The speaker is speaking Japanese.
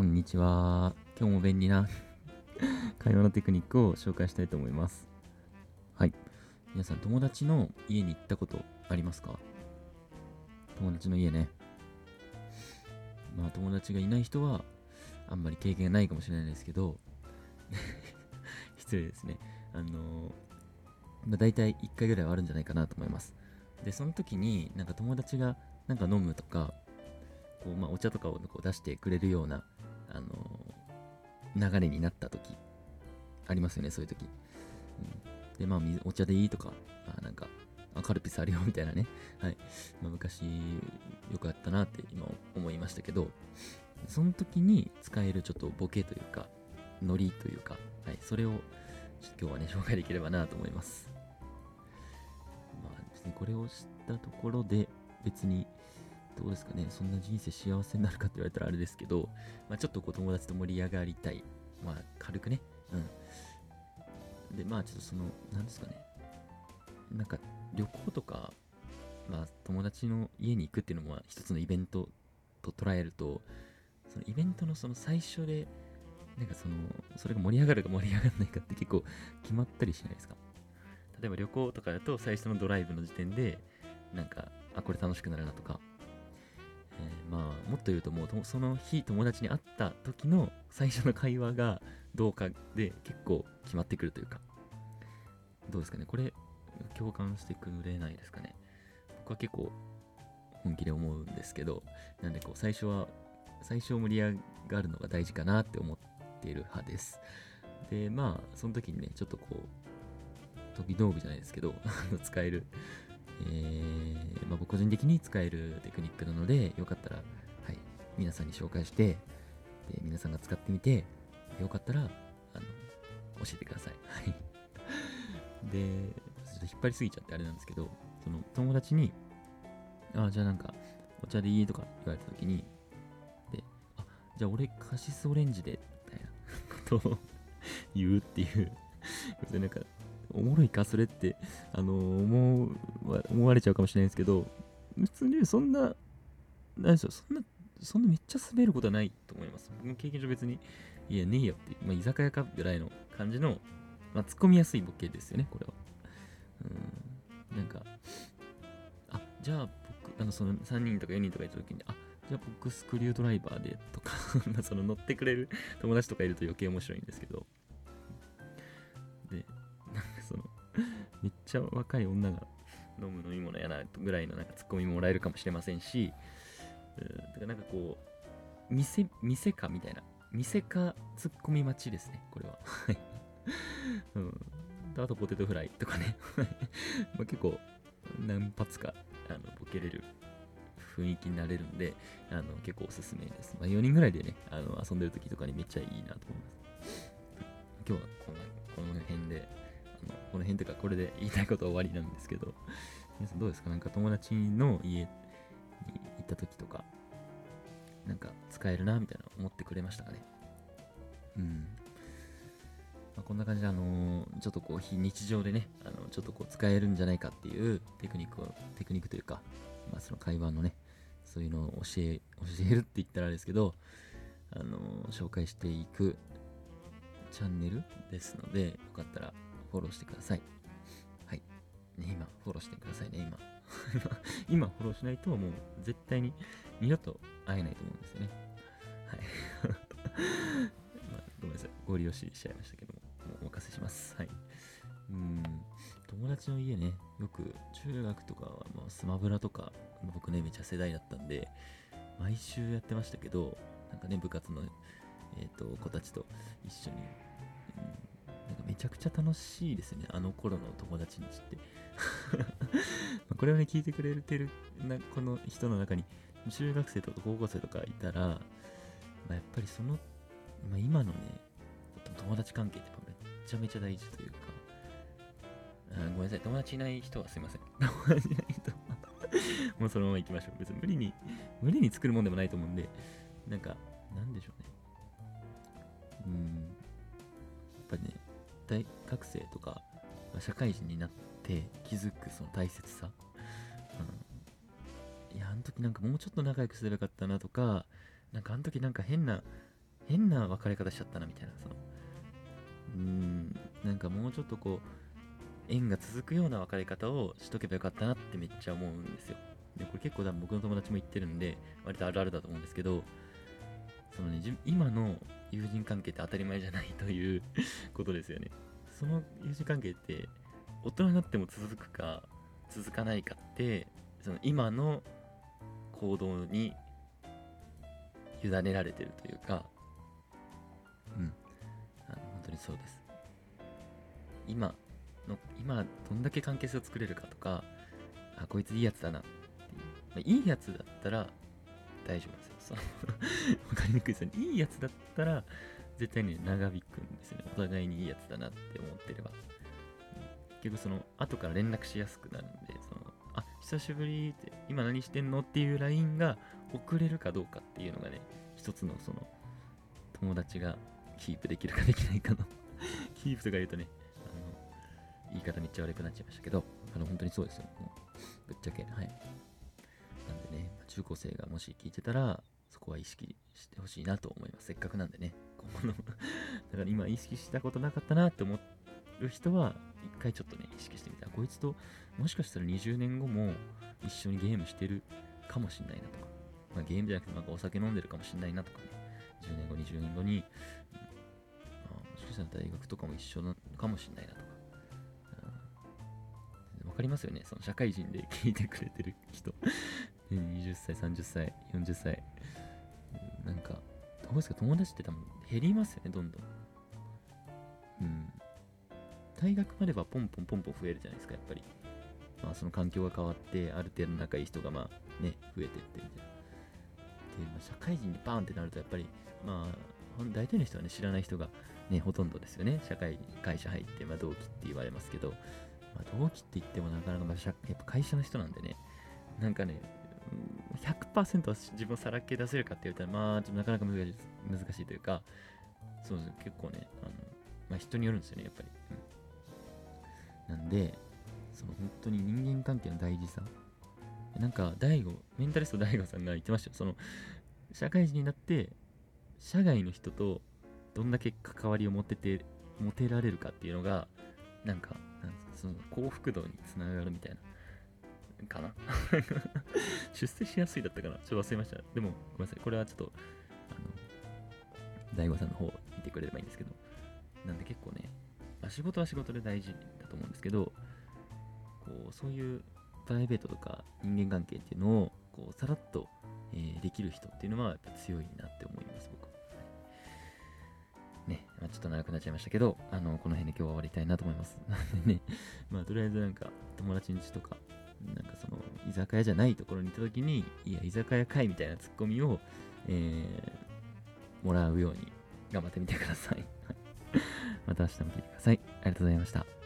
こんにちは。今日も便利な 会話のテクニックを紹介したいと思います。はい。皆さん、友達の家に行ったことありますか？友達の家ね。まあ、友達がいない人は、あんまり経験がないかもしれないですけど、失礼ですね。あのー、まあ、大体1回ぐらいはあるんじゃないかなと思います。で、その時に、なんか友達がなんか飲むとか、こうまあ、お茶とかをこう出してくれるような、あの流れになった時ありますよね、そういう時。うん、で、まあ、お茶でいいとか、あなんか、あカルピスあるよみたいなね。はい。まあ、昔、よくあったなって今思いましたけど、その時に使えるちょっとボケというか、ノリというか、はい、それを今日はね、紹介できればなと思います。まあ、別にこれを知ったところで、別に、どうですかね、そんな人生幸せになるかって言われたらあれですけど、まあ、ちょっとこう友達と盛り上がりたい。まあ、軽くね。うん。で、まあ、ちょっとその、なんですかね。なんか、旅行とか、まあ、友達の家に行くっていうのも一つのイベントと捉えると、そのイベントのその最初で、なんかその、それが盛り上がるか盛り上がらないかって結構決まったりしないですか？例えば旅行とかだと最初のドライブの時点で、なんか、あ、これ楽しくなるなとか、まあ、もっと言うともうその日友達に会った時の最初の会話がどうかで結構決まってくるというか。どうですかね？これ共感してくれないですかね？僕は結構本気で思うんですけどなんでこう最初は最初盛り上がるのが大事かなって思っている派です。でまあその時にねちょっとこう飛び道具じゃないですけど 使えるえーまあ、僕個人的に使えるテクニックなので、よかったら、はい、皆さんに紹介して、で皆さんが使ってみて、よかったら、あの、教えてください。はい。で、ちょっと引っ張りすぎちゃってあれなんですけど、その友達に、あ、じゃあなんか、お茶でいいとか言われた時に、で、あ、じゃあ俺カシスオレンジで、みたいなことを 言うっていう、なんか、おもろいかそれって、あの思う思われちゃうかもしれないですけど、別にそんな、なんでしょう、そんな、そんなめっちゃ滑ることはないと思います。僕の経験上別に、いや、ねえよって、まあ、居酒屋かぐらいの感じの、まあ、突っ込みやすいボケですよね、これは。うん、なんか、あ、じゃあ僕、あの、その3人とか4人とかいた時に、あ、じゃあ僕スクリュードライバーでとか その乗ってくれる友達とかいると余計面白いんですけど、ちゃ若い女が飲む飲み物やなぐらいのなんかツッコミもらえるかもしれませんし、うん、だからなんかこう、店、店かみたいな、店かツッコミ待ちですね、これは。うん。あとポテトフライとかね。まあ結構、何発か、あの、ボケれる雰囲気になれるんで、あの、結構おすすめです。まあ4人ぐらいでね、あの、遊んでる時とかにめっちゃいいなと思います。今日はこのこの辺で、この辺とかこれで言いたいことは終わりなんですけど、皆さんどうですか？なんか友達の家に行った時とか、なんか使えるなみたいな思ってくれましたかね？うん。まあ、こんな感じで、あのーちょっとこう、非日常でね、あのちょっとこう、使えるんじゃないかっていうテクニックを、テクニックというか、まあ、その会話のね、そういうのを教え、教えるって言ったらあれですけど、あのー紹介していくチャンネルですので、よかったらフォローしてください。はい。ね、今、フォローしてくださいね、今。今、フォローしないと、もう絶対に二度と会えないと思うんですよね。はい。まあ、ごめんなさい。ご利用ししちゃいましたけども、もうお任せします。はい。うん。友達の家ね、よく中学とかは、まあ、スマブラとか、僕ね、めちゃ世代だったんで、毎週やってましたけど、なんかね、部活の、えっ、と、子たちと一緒に、ちゃくちゃ楽しいですね、あの頃の友達んちって。これをね、聞いてくれてるなこの人の中に、中学生とか高校生とかいたら、まあ、やっぱりその、まあ、今のね、友達関係ってやっぱめちゃめちゃ大事というか、あごめんなさい、友達いない人はすいません。友達いない人はもうそのまま行きましょう。別に無理に、無理に作るもんでもないと思うんで、なんか、なんでしょうね。うん、やっぱりね、大学生とか、社会人になって気づくその大切さ。うん、いや、あの時なんかもうちょっと仲良くすればよかったなとか、なんかあの時なんか変な変な別れ方しちゃったなみたいなその。うーん。なんかもうちょっとこう縁が続くような別れ方をしとけばよかったなってめっちゃ思うんですよ。でこれ結構多分僕の友達も言ってるんで割とあるあるだと思うんですけどそのね今の友人関係って当たり前じゃないという ことですよね。その友人関係って大人になっても続くか続かないかってその今の行動に委ねられてるというかうん。あの本当にそうです。今の今どんだけ関係性を作れるかとかあこいついいやつだなっていう、まあ、いいやつだったら大丈夫ですよ。わかりにくいですよね。いいやつだったら絶対ね長引くんですよね。お互いにいいやつだなって思ってれば、結局その後から連絡しやすくなるんでそのあ久しぶりって今何してんのっていう LINE が送れるかどうかっていうのがね一つのその友達がキープできるかできないかの キープとか言うとねあの言い方めっちゃ悪くなっちゃいましたけどあの本当にそうですよ。もうぶっちゃけはい。中高生がもし聞いてたらそこは意識してほしいなと思います。せっかくなんでね。今後の だから今意識したことなかったなって思う人は一回ちょっとね意識してみた。らこいつともしかしたら20年後も一緒にゲームしてるかもしんないなとか、まあ、ゲームじゃなくてなんかお酒飲んでるかもしんないなとかね。10年後20年後に、あ、もしかしたら大学とかも一緒なのかもしんないなとか、うん、わかりますよね。その社会人で聞いてくれてる人。20歳30歳40歳なんかどうですか？友達って多分減りますよねどんどんうん大学まではポンポンポンポン増えるじゃないですか、やっぱり。まあ、その環境が変わって、ある程度仲いい人が、まあ、ね、増えてってみたいな。で、まあ、社会人にバーンってなると、やっぱり、まあ、大体の人はね、知らない人が、ね、ほとんどですよね。社会、会社入って、まあ、同期って言われますけど、まあ、同期って言ってもなかなか、まあ、やっぱ会社の人なんでね、なんかね、100%は自分をさらけ出せるかって言ったら、まあ、ちょっとなかなか難しい難しいというか、そうです結構ね、あの、まあ、人によるんですよね、やっぱり。うんなんで、その本当に人間関係の大事さ。なんか、大悟、メンタリスト大悟さんが言ってましたよ。その、社会人になって、社外の人とどんだけ関わりを持てて、持てられるかっていうのが、なんか、なんその幸福度につながるみたいな。かな 出世しやすいだったかなちょっと忘れました。でも、ごめんなさい。これはちょっと、あの、大悟さんの方見てくれればいいんですけど。なんで結構ね、仕事は仕事で大事だと思うんですけど、こうそういうプライベートとか人間関係っていうのをこうさらっと、えーできる人っていうのはやっぱ強いなって思います、僕は。ね、まあ、ちょっと長くなっちゃいましたけど、あの、この辺で今日は終わりたいなと思います。なんでね、まあ、とりあえずなんか、友達ん家とか、なんかその、居酒屋じゃないところに行った時に、いや、居酒屋かいみたいなツッコミを、えー、もらうように頑張ってみてください。はいまた明日も聞いてください。ありがとうございました。